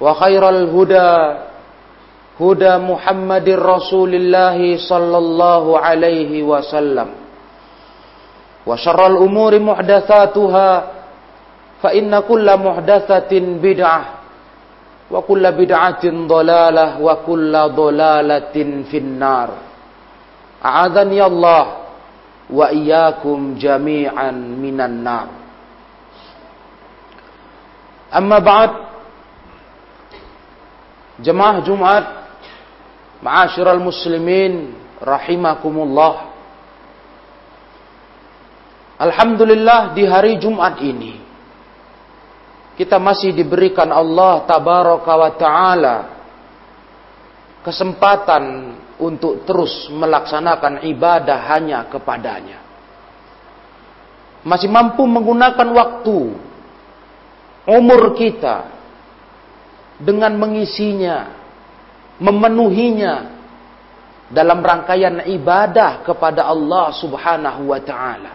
وخير الهدى هدى محمد رسول الله صلى الله عليه وسلم. وشر الأمور محدثاتها فإن كل محدثة بدعة وكل بدعة ضلالة وكل ضلالة في النار. أعاذني الله وإياكم جميعا من النار. أما بعد Jemaah Jumat, ma'asyiral muslimin rahimakumullah. Alhamdulillah di hari Jumat ini kita masih diberikan Allah tabaraka wa taala kesempatan untuk terus melaksanakan ibadah hanya kepadanya. Masih mampu menggunakan waktu umur kita dengan mengisinya, memenuhinya dalam rangkaian ibadah kepada Allah Subhanahu wa taala.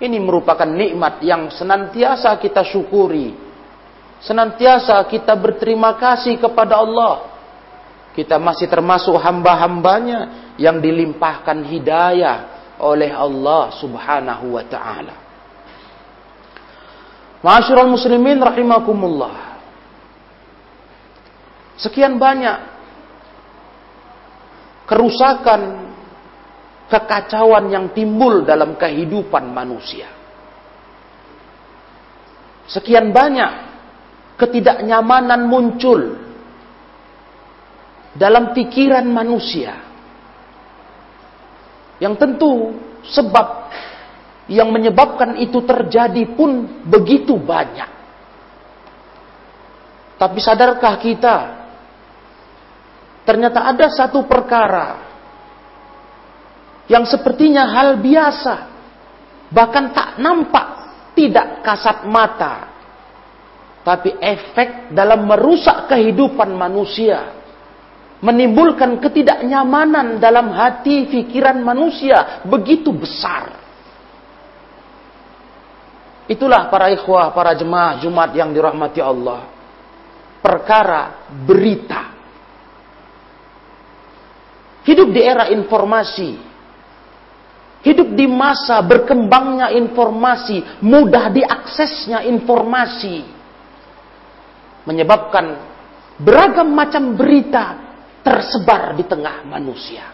Ini merupakan nikmat yang senantiasa kita syukuri. Senantiasa kita berterima kasih kepada Allah. Kita masih termasuk hamba-hambanya yang dilimpahkan hidayah oleh Allah subhanahu wa ta'ala. Ma'asyiral muslimin rahimakumullah. Sekian banyak kerusakan kekacauan yang timbul dalam kehidupan manusia. Sekian banyak ketidaknyamanan muncul dalam pikiran manusia. Yang tentu sebab yang menyebabkan itu terjadi pun begitu banyak. Tapi sadarkah kita ternyata ada satu perkara yang sepertinya hal biasa, bahkan tak nampak, tidak kasat mata, tapi efek dalam merusak kehidupan manusia, menimbulkan ketidaknyamanan dalam hati pikiran manusia begitu besar. Itulah para ikhwah, para jemaah Jumat yang dirahmati Allah. Perkara berita. Hidup di era informasi, Hidup di masa berkembangnya informasi, mudah diaksesnya informasi. Menyebabkan beragam macam berita tersebar di tengah manusia.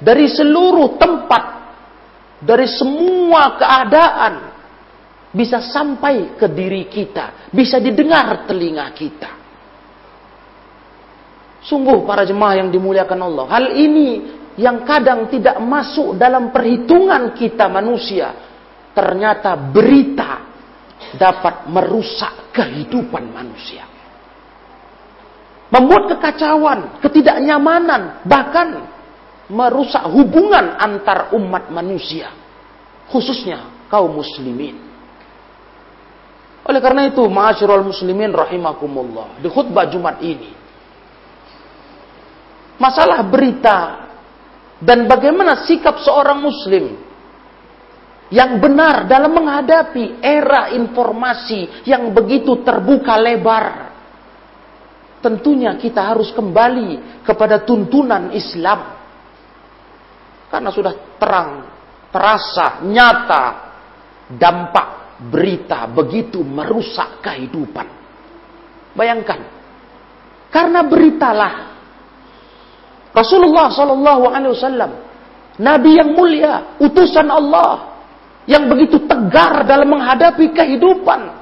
Dari seluruh tempat, dari semua keadaan, bisa sampai ke diri kita, bisa didengar telinga kita. Sungguh para jemaah yang dimuliakan Allah, hal ini yang kadang tidak masuk dalam perhitungan kita manusia, ternyata berita dapat merusak kehidupan manusia. Membuat kekacauan, ketidaknyamanan, bahkan merusak hubungan antar umat manusia, khususnya kaum muslimin. Oleh karena itu, ma'asyiral muslimin rahimakumullah, di khutbah Jumat ini masalah berita dan bagaimana sikap seorang muslim yang benar dalam menghadapi era informasi yang begitu terbuka lebar. Tentunya kita harus kembali kepada tuntunan Islam. Karena sudah terang, terasa, nyata dampak berita begitu merusak kehidupan. Bayangkan, karena beritalah Rasulullah Shallallahu Alaihi Wasallam, Nabi yang mulia, utusan Allah, yang begitu tegar dalam menghadapi kehidupan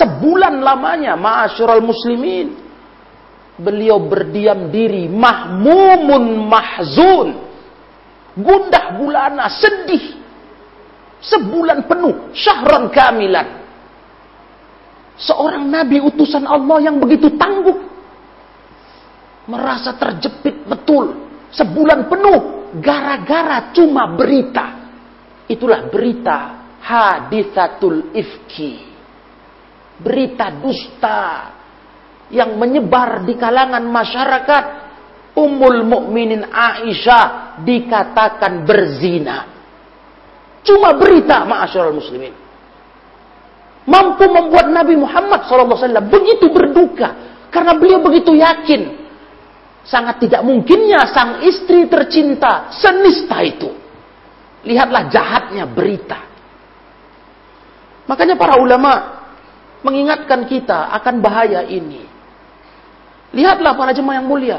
sebulan lamanya ma'asyiral muslimin. Beliau berdiam diri mahmumun mahzun. Gundah gulana sedih. Sebulan penuh syahran kamilan. Seorang nabi utusan Allah yang begitu tangguh merasa terjepit betul sebulan penuh gara-gara cuma berita Itulah berita hadisatul ifki. Berita dusta yang menyebar di kalangan masyarakat. Ummul mukminin Aisyah dikatakan berzina. Cuma berita ma'asyiral muslimin. Mampu membuat Nabi Muhammad SAW begitu berduka. Karena beliau begitu yakin. Sangat tidak mungkinnya sang istri tercinta senista itu Lihatlah jahatnya berita. Makanya para ulama mengingatkan kita akan bahaya ini. Lihatlah para jemaah yang mulia,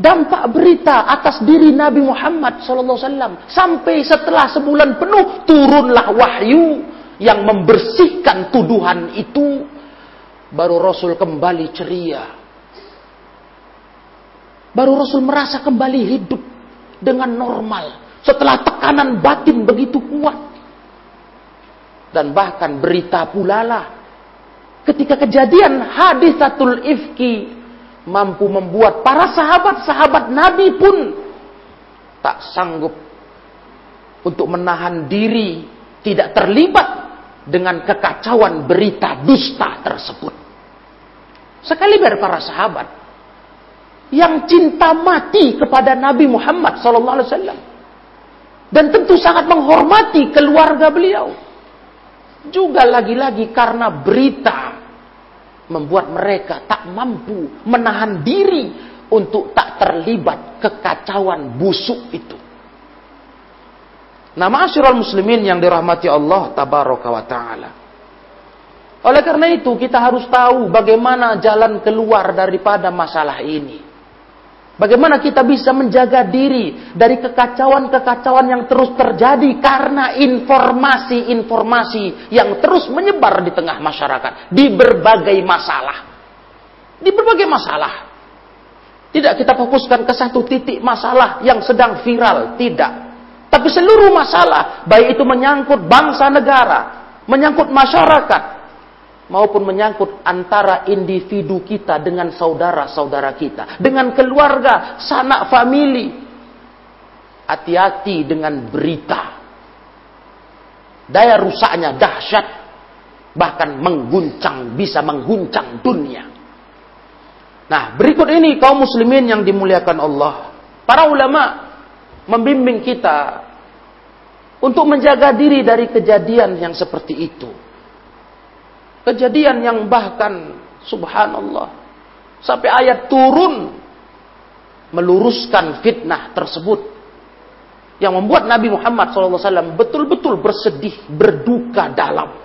dampak berita atas diri Nabi Muhammad SAW sampai setelah sebulan penuh turunlah wahyu yang membersihkan tuduhan itu. Baru Rasul kembali ceria. Baru Rasul merasa kembali hidup dengan normal setelah tekanan batin begitu kuat. Dan bahkan berita pula lah. Ketika kejadian hadisatul ifki mampu membuat para sahabat-sahabat Nabi pun tak sanggup untuk menahan diri tidak terlibat dengan kekacauan berita dusta tersebut. Sekali para sahabat yang cinta mati kepada Nabi Muhammad SAW dan tentu sangat menghormati keluarga beliau. Juga lagi-lagi karena berita membuat mereka tak mampu menahan diri untuk tak terlibat kekacauan busuk itu. Nama asyurul muslimin yang dirahmati Allah tabaraka wa ta'ala. Oleh karena itu kita harus tahu bagaimana jalan keluar daripada masalah ini. Bagaimana kita bisa menjaga diri dari kekacauan-kekacauan yang terus terjadi karena informasi-informasi yang terus menyebar di tengah masyarakat di berbagai masalah. Di berbagai masalah. Tidak kita fokuskan ke satu titik masalah yang sedang viral, tidak. Tapi seluruh masalah, baik itu menyangkut bangsa negara, menyangkut masyarakat, maupun menyangkut antara individu kita dengan saudara-saudara kita, dengan keluarga, sanak famili. Hati-hati dengan berita. Daya rusaknya dahsyat, bahkan mengguncang, bisa mengguncang dunia. Nah, berikut ini kaum muslimin yang dimuliakan Allah. Para ulama membimbing kita untuk menjaga diri dari kejadian yang seperti itu Kejadian yang bahkan subhanallah sampai ayat turun meluruskan fitnah tersebut yang membuat Nabi Muhammad SAW betul-betul bersedih, berduka dalam.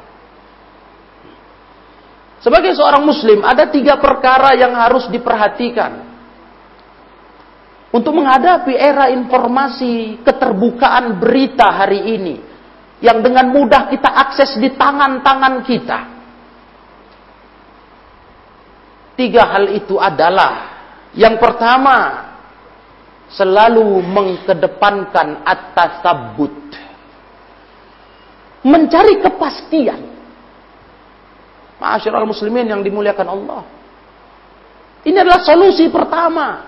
Sebagai seorang Muslim, ada tiga perkara yang harus diperhatikan untuk menghadapi era informasi keterbukaan berita hari ini, yang dengan mudah kita akses di tangan-tangan kita. Tiga hal itu adalah yang pertama selalu mengkedepankan atas sabut. Mencari kepastian. Ma'asyiral muslimin yang dimuliakan Allah. Ini adalah solusi pertama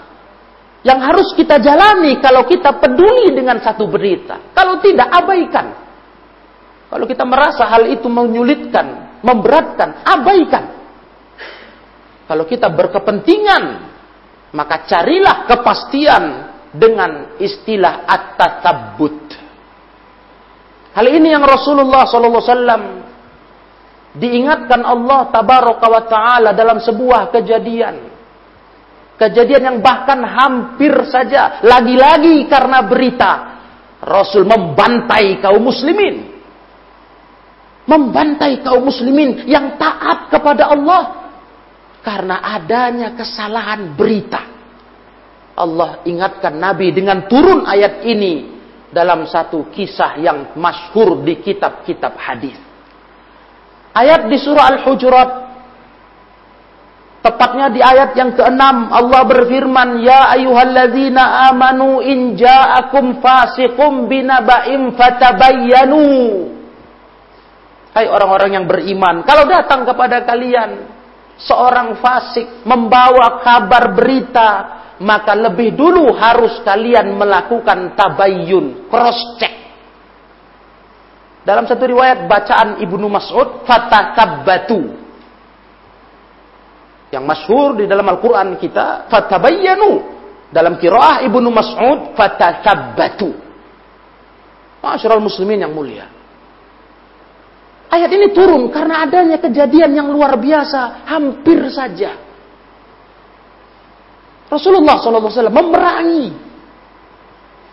yang harus kita jalani kalau kita peduli dengan satu berita. Kalau tidak abaikan. Kalau kita merasa hal itu menyulitkan, memberatkan, abaikan. Kalau kita berkepentingan, maka carilah kepastian dengan istilah at-tasabbut. Hal ini yang Rasulullah SAW diingatkan Allah tabaraka wa taala dalam sebuah kejadian. Kejadian yang bahkan hampir saja lagi-lagi karena berita Rasul membantai kaum muslimin. Membantai kaum muslimin yang taat kepada Allah karena adanya kesalahan berita. Allah ingatkan Nabi dengan turun ayat ini dalam satu kisah yang masyhur di kitab-kitab hadis. Ayat di surah Al-Hujurat Tepatnya di ayat yang keenam Allah berfirman, Ya ayuhalladzina amanu in ja'akum fasiqum binaba'im fatabayyanu. Hai orang-orang yang beriman, kalau datang kepada kalian seorang fasik membawa kabar berita, maka lebih dulu harus kalian melakukan tabayyun, cross check. Dalam satu riwayat bacaan Ibnu Mas'ud, fatatabbatu yang masyhur di dalam Al-Quran kita, fatabayyanu. Dalam kiraah Ibnu Mas'ud, fatathabbatu. Masyarul muslimin yang mulia. Ayat ini turun karena adanya kejadian yang luar biasa, hampir saja. Rasulullah SAW memerangi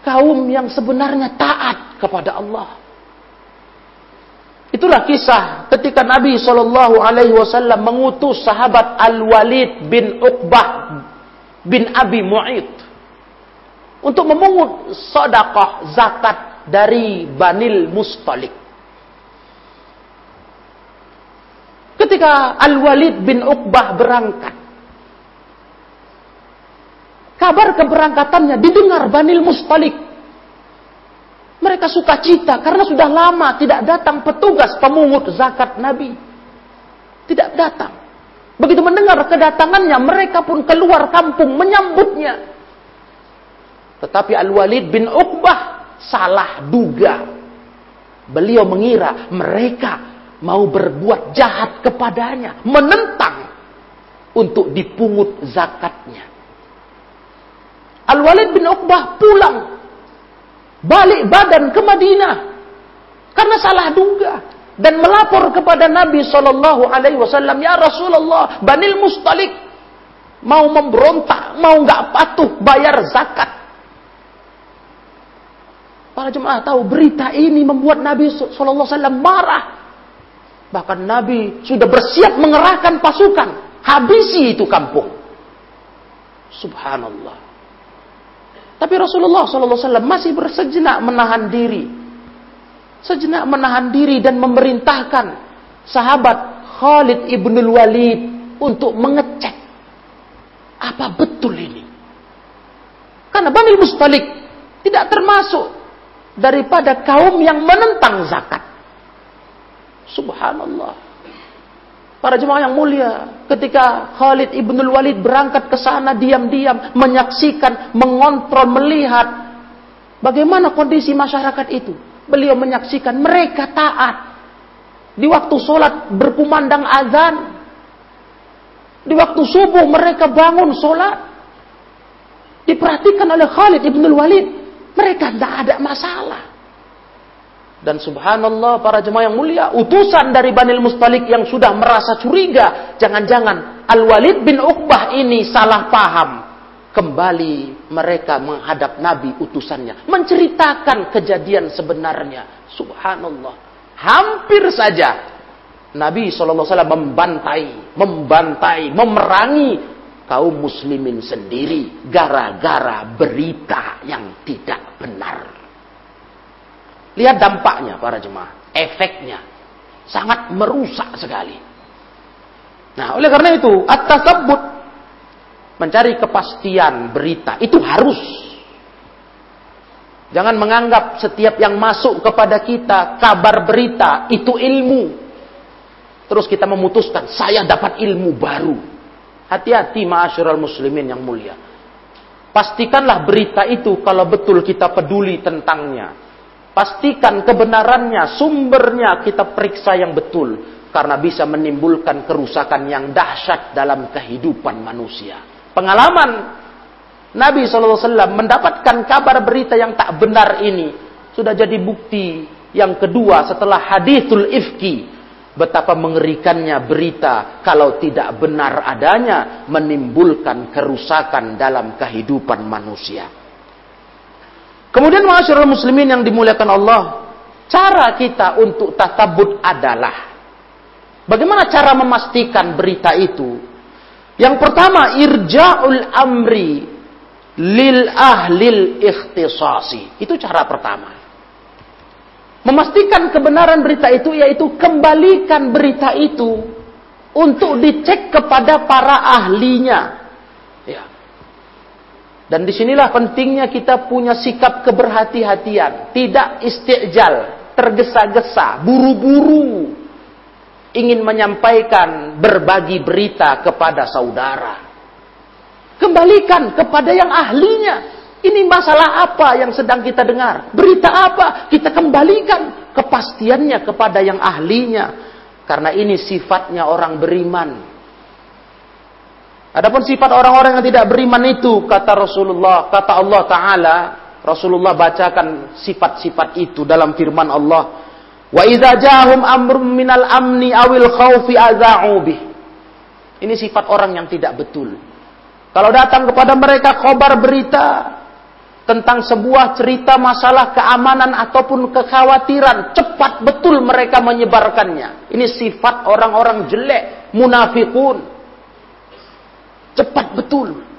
kaum yang sebenarnya taat kepada Allah. Itulah kisah ketika Nabi Shallallahu Alaihi Wasallam mengutus sahabat Al Walid bin Uqbah bin Abi Mu'id untuk memungut sedekah zakat dari Banil Mustalik. Ketika Al Walid bin Uqbah berangkat, kabar keberangkatannya didengar Banil Mustalik mereka suka cita karena sudah lama tidak datang petugas pemungut zakat Nabi. Tidak datang. Begitu mendengar kedatangannya, mereka pun keluar kampung menyambutnya. Tetapi Al-Walid bin Uqbah salah duga. Beliau mengira mereka mau berbuat jahat kepadanya, menentang untuk dipungut zakatnya. Al-Walid bin Uqbah pulang balik badan ke Madinah karena salah duga dan melapor kepada Nabi Shallallahu Alaihi Wasallam ya Rasulullah Banil Mustalik mau memberontak mau nggak patuh bayar zakat para jemaah tahu berita ini membuat Nabi Shallallahu Alaihi Wasallam marah bahkan Nabi sudah bersiap mengerahkan pasukan habisi itu kampung subhanallah tapi Rasulullah SAW masih bersejenak menahan diri. Sejenak menahan diri dan memerintahkan sahabat Khalid ibn Walid untuk mengecek apa betul ini. Karena Bani Mustalik tidak termasuk daripada kaum yang menentang zakat. Subhanallah. Para jemaah yang mulia, ketika Khalid ibnul Walid berangkat ke sana diam-diam, menyaksikan, mengontrol, melihat bagaimana kondisi masyarakat itu. Beliau menyaksikan mereka taat. Di waktu sholat berkumandang azan. Di waktu subuh mereka bangun sholat. Diperhatikan oleh Khalid ibnul Walid. Mereka tidak ada masalah. Dan subhanallah para jemaah yang mulia, utusan dari Banil Mustalik yang sudah merasa curiga, jangan-jangan Al-Walid bin Uqbah ini salah paham. Kembali mereka menghadap Nabi utusannya, menceritakan kejadian sebenarnya. Subhanallah. Hampir saja Nabi SAW membantai, membantai, memerangi kaum muslimin sendiri gara-gara berita yang tidak benar. Lihat dampaknya para jemaah, efeknya sangat merusak sekali. Nah, oleh karena itu, at-tasabbut mencari kepastian berita itu harus. Jangan menganggap setiap yang masuk kepada kita kabar berita itu ilmu. Terus kita memutuskan, saya dapat ilmu baru. Hati-hati ma'asyiral muslimin yang mulia. Pastikanlah berita itu kalau betul kita peduli tentangnya. Pastikan kebenarannya, sumbernya kita periksa yang betul. karena bisa menimbulkan kerusakan yang dahsyat dalam kehidupan manusia. Pengalaman Nabi SAW mendapatkan kabar berita yang tak benar ini sudah jadi bukti yang kedua setelah hadithul ifki betapa mengerikannya berita kalau tidak benar adanya menimbulkan kerusakan dalam kehidupan manusia. Kemudian masyarakat muslimin yang dimuliakan Allah, cara kita untuk tasabut adalah bagaimana cara memastikan berita itu? Yang pertama, irja'ul amri lil ahlil ikhtisasi. Itu cara pertama. Memastikan kebenaran berita itu yaitu kembalikan berita itu untuk dicek kepada para ahlinya. Dan di sinilah pentingnya kita punya sikap keberhati-hatian. Tidak istijal, tergesa-gesa, buru-buru. Ingin menyampaikan berbagi berita kepada saudara. Kembalikan kepada yang ahlinya. Ini masalah apa yang sedang kita dengar? Berita apa? Kita kembalikan kepastiannya kepada yang ahlinya. Karena ini sifatnya orang beriman. Adapun sifat orang-orang yang tidak beriman itu kata Rasulullah, kata Allah taala, Rasulullah bacakan sifat-sifat itu dalam firman Allah. Wa idza ja'ahum amrun minal amni awil adza'u bih. Ini sifat orang yang tidak betul. Kalau datang kepada mereka khabar berita tentang sebuah cerita masalah keamanan ataupun kekhawatiran, cepat betul mereka menyebarkannya. Ini sifat orang-orang jelek, munafikun. Cepat betul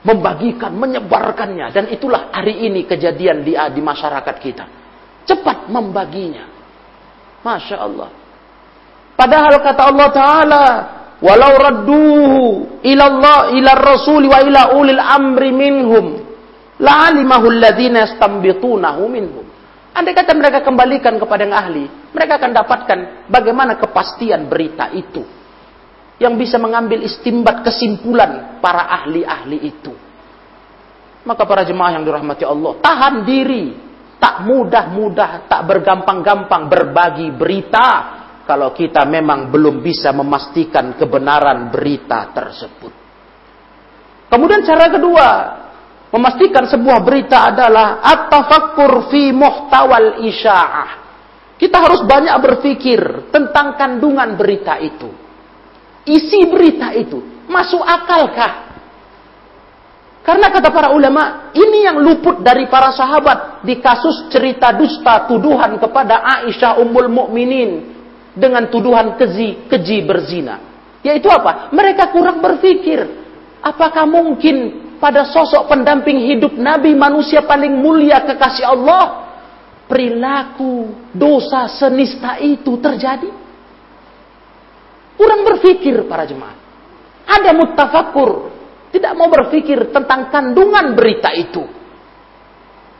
membagikan, menyebarkannya dan itulah hari ini kejadian di di masyarakat kita. Cepat membaginya. Masya Allah. Padahal kata Allah Taala, walau radduhu ila Allah ila Rasul wa ila ulil amri minhum la'alimahu alladhina yastambitunahu minhum. Andai kata mereka kembalikan kepada yang ahli, mereka akan dapatkan bagaimana kepastian berita itu yang bisa mengambil istimbat kesimpulan para ahli-ahli itu. Maka para jemaah yang dirahmati Allah, tahan diri, tak mudah-mudah, tak bergampang-gampang berbagi berita kalau kita memang belum bisa memastikan kebenaran berita tersebut. Kemudian cara kedua, memastikan sebuah berita adalah at-tafakkur fi muhtawal isya'ah. Kita harus banyak berpikir tentang kandungan berita itu isi berita itu masuk akalkah? Karena kata para ulama, ini yang luput dari para sahabat di kasus cerita dusta tuduhan kepada Aisyah Ummul Mukminin dengan tuduhan keji, keji berzina. Yaitu apa? Mereka kurang berpikir. Apakah mungkin pada sosok pendamping hidup Nabi manusia paling mulia kekasih Allah perilaku dosa senista itu terjadi? Kurang berpikir para jemaat. Ada mutafakur. Tidak mau berpikir tentang kandungan berita itu.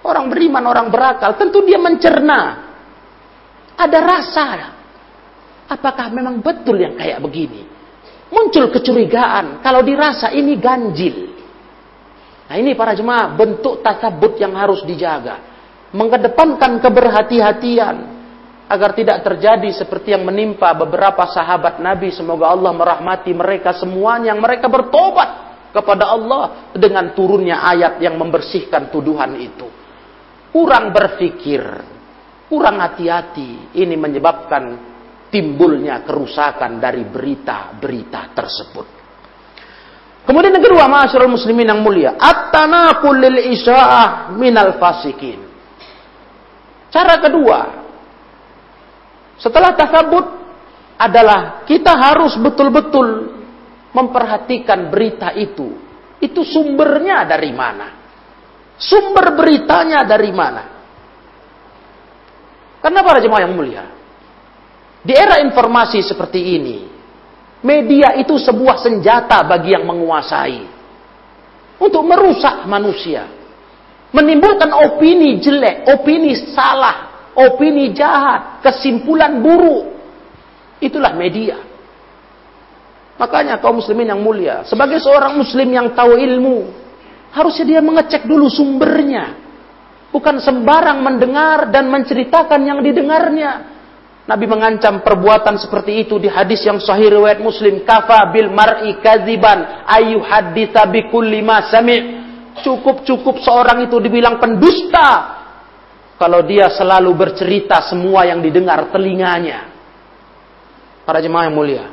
Orang beriman, orang berakal. Tentu dia mencerna. Ada rasa. Apakah memang betul yang kayak begini? Muncul kecurigaan. Kalau dirasa ini ganjil. Nah ini para jemaah bentuk tasabut yang harus dijaga. Mengedepankan keberhati-hatian agar tidak terjadi seperti yang menimpa beberapa sahabat Nabi. Semoga Allah merahmati mereka semuanya. Yang mereka bertobat kepada Allah dengan turunnya ayat yang membersihkan tuduhan itu. Kurang berpikir kurang hati-hati. Ini menyebabkan timbulnya kerusakan dari berita-berita tersebut. Kemudian yang kedua masyarakat muslimin yang mulia at-tanaqul lil isya'ah minal fasikin. Cara kedua setelah tasabut adalah kita harus betul-betul memperhatikan berita itu. Itu sumbernya dari mana? Sumber beritanya dari mana? Karena para jemaah yang mulia, di era informasi seperti ini, media itu sebuah senjata bagi yang menguasai untuk merusak manusia, menimbulkan opini jelek, opini salah, opini jahat, kesimpulan buruk. Itulah media. Makanya kaum muslimin yang mulia, sebagai seorang muslim yang tahu ilmu, harusnya dia mengecek dulu sumbernya. Bukan sembarang mendengar dan menceritakan yang didengarnya. Nabi mengancam perbuatan seperti itu di hadis yang sahih riwayat Muslim, kafa bil mar'i kadziban ayu haditsa bi kulli ma sami'. Cukup-cukup seorang itu dibilang pendusta kalau dia selalu bercerita semua yang didengar telinganya. Para jemaah yang mulia.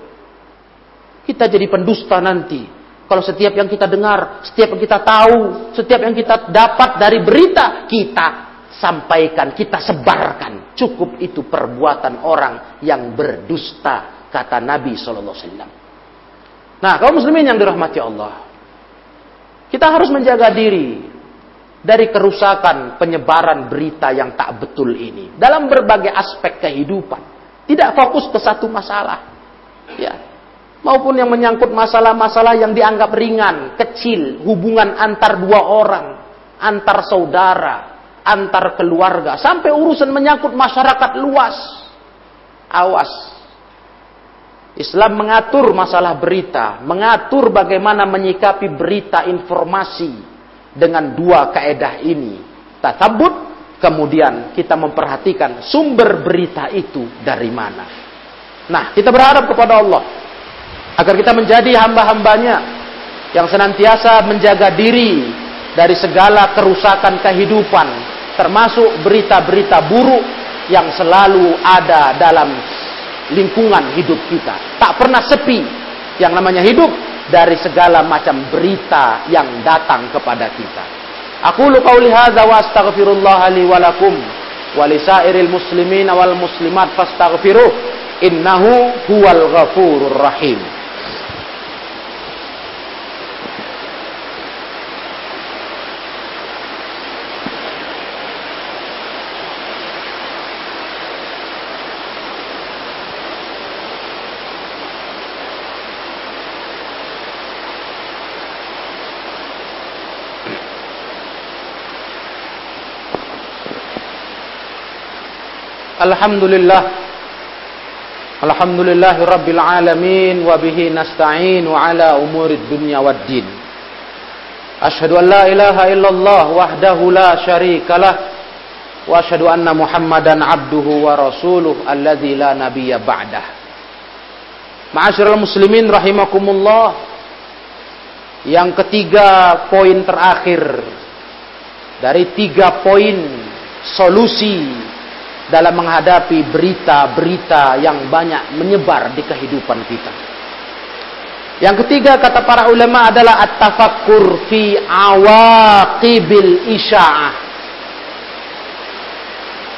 Kita jadi pendusta nanti. Kalau setiap yang kita dengar, setiap yang kita tahu, setiap yang kita dapat dari berita, kita sampaikan, kita sebarkan. Cukup itu perbuatan orang yang berdusta, kata Nabi SAW. Nah, kaum muslimin yang dirahmati Allah. Kita harus menjaga diri dari kerusakan penyebaran berita yang tak betul ini dalam berbagai aspek kehidupan. Tidak fokus ke satu masalah. Ya. Maupun yang menyangkut masalah-masalah yang dianggap ringan, kecil, hubungan antar dua orang, antar saudara, antar keluarga, sampai urusan menyangkut masyarakat luas. Awas. Islam mengatur masalah berita, mengatur bagaimana menyikapi berita informasi dengan dua kaedah ini. Tasabut, kemudian kita memperhatikan sumber berita itu dari mana. Nah, kita berharap kepada Allah agar kita menjadi hamba-hambanya yang senantiasa menjaga diri dari segala kerusakan kehidupan, termasuk berita-berita buruk yang selalu ada dalam lingkungan hidup kita. Tak pernah sepi yang namanya hidup dari segala macam berita yang datang kepada kita. Aku lu qauli hadza wa astaghfirullah li wa lakum wa lisairil muslimin wal muslimat fastaghfiruh innahu huwal ghafurur rahim. Alhamdulillah. Alhamdulillahi Rabbil Alamin wa bihi nasta'in wa ala umurid dunya wad din. Ashhadu an la ilaha illallah wahdahu la syarika lah wa ashhadu anna Muhammadan abduhu wa rasuluh alladzi la nabiyya ba'dah. Ma'asyiral muslimin rahimakumullah Yang ketiga poin terakhir dari tiga poin solusi dalam menghadapi berita-berita yang banyak menyebar di kehidupan kita. Yang ketiga kata para ulama adalah at-tafakkur fi awaqibil isya'ah.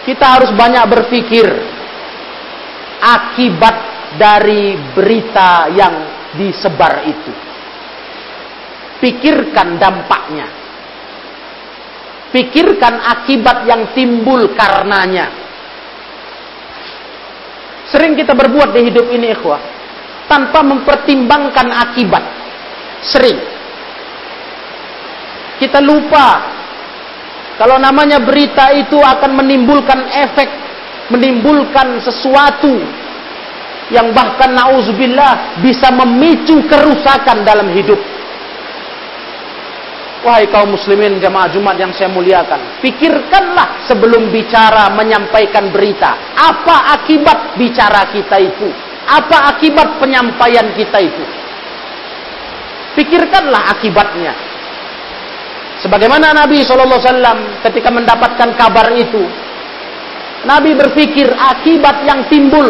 Kita harus banyak berpikir akibat dari berita yang disebar itu. Pikirkan dampaknya. Pikirkan akibat yang timbul karenanya Sering kita berbuat di hidup ini ikhwah. Tanpa mempertimbangkan akibat. Sering. Kita lupa. Kalau namanya berita itu akan menimbulkan efek. Menimbulkan sesuatu. Yang bahkan na'udzubillah bisa memicu kerusakan dalam hidup Wahai kaum muslimin jamaah Jumat yang saya muliakan, pikirkanlah sebelum bicara menyampaikan berita. Apa akibat bicara kita itu? Apa akibat penyampaian kita itu? Pikirkanlah akibatnya. Sebagaimana Nabi SAW ketika mendapatkan kabar itu, Nabi berpikir akibat yang timbul.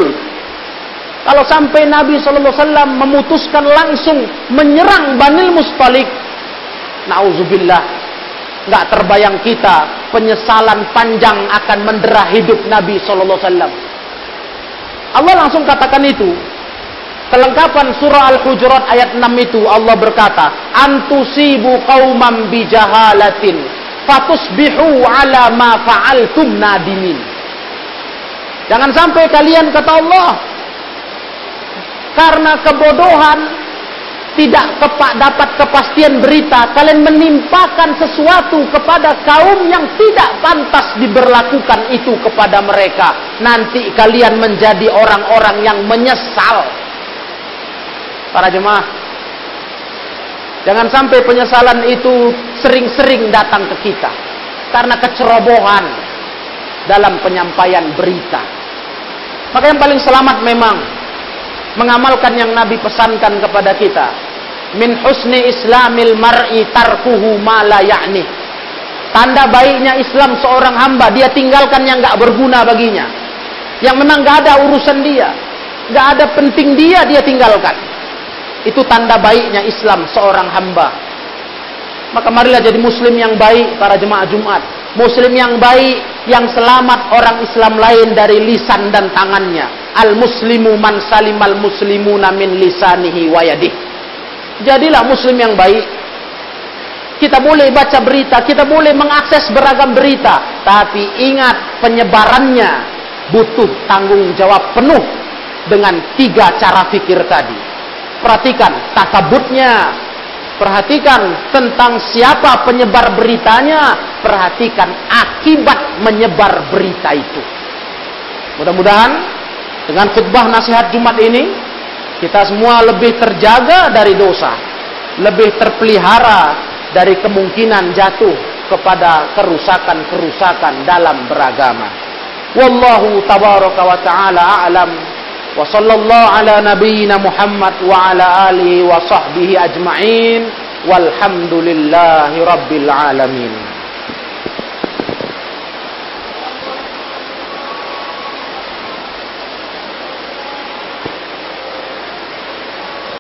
Kalau sampai Nabi SAW memutuskan langsung menyerang Banil Mustalik, Nauzubillah. Nggak terbayang kita penyesalan panjang akan mendera hidup Nabi Sallallahu Alaihi Wasallam. Allah langsung katakan itu. Kelengkapan surah Al-Hujurat ayat 6 itu Allah berkata, "Antusibu qaumam bijahalatin fatusbihu ala ma fa'altum nadimin." Jangan sampai kalian kata Allah karena kebodohan tidak kepak dapat kepastian berita, kalian menimpakan sesuatu kepada kaum yang tidak pantas diberlakukan itu kepada mereka. Nanti kalian menjadi orang-orang yang menyesal. Para jemaah, jangan sampai penyesalan itu sering-sering datang ke kita karena kecerobohan dalam penyampaian berita. Maka yang paling selamat memang mengamalkan yang Nabi pesankan kepada kita. Min husni islamil mar'i tarkuhu ma la ya'ni. Tanda baiknya Islam seorang hamba, dia tinggalkan yang nggak berguna baginya. Yang memang nggak ada urusan dia, nggak ada penting dia, dia tinggalkan. Itu tanda baiknya Islam seorang hamba. Maka marilah jadi muslim yang baik para jemaah Jumat. Muslim yang baik, yang selamat orang Islam lain dari lisan dan tangannya. Al-muslimu man salimal muslimuna min lisanihi wa yadih. Jadilah muslim yang baik. Kita boleh baca berita, kita boleh mengakses beragam berita, tapi ingat penyebarannya butuh tanggung jawab penuh dengan tiga cara fikir tadi. Perhatikan takabutnya, perhatikan tentang siapa penyebar beritanya, perhatikan akibat menyebar berita itu. Mudah-mudahan dengan khutbah nasihat Jumat ini kita semua lebih terjaga dari dosa, lebih terpelihara dari kemungkinan jatuh kepada kerusakan-kerusakan dalam beragama. Wallahu tabaraka wa ta'ala a'lam wa sallallahu ala nabiyyina Muhammad wa ala alihi wa sahbihi ajma'in walhamdulillahi rabbil alamin.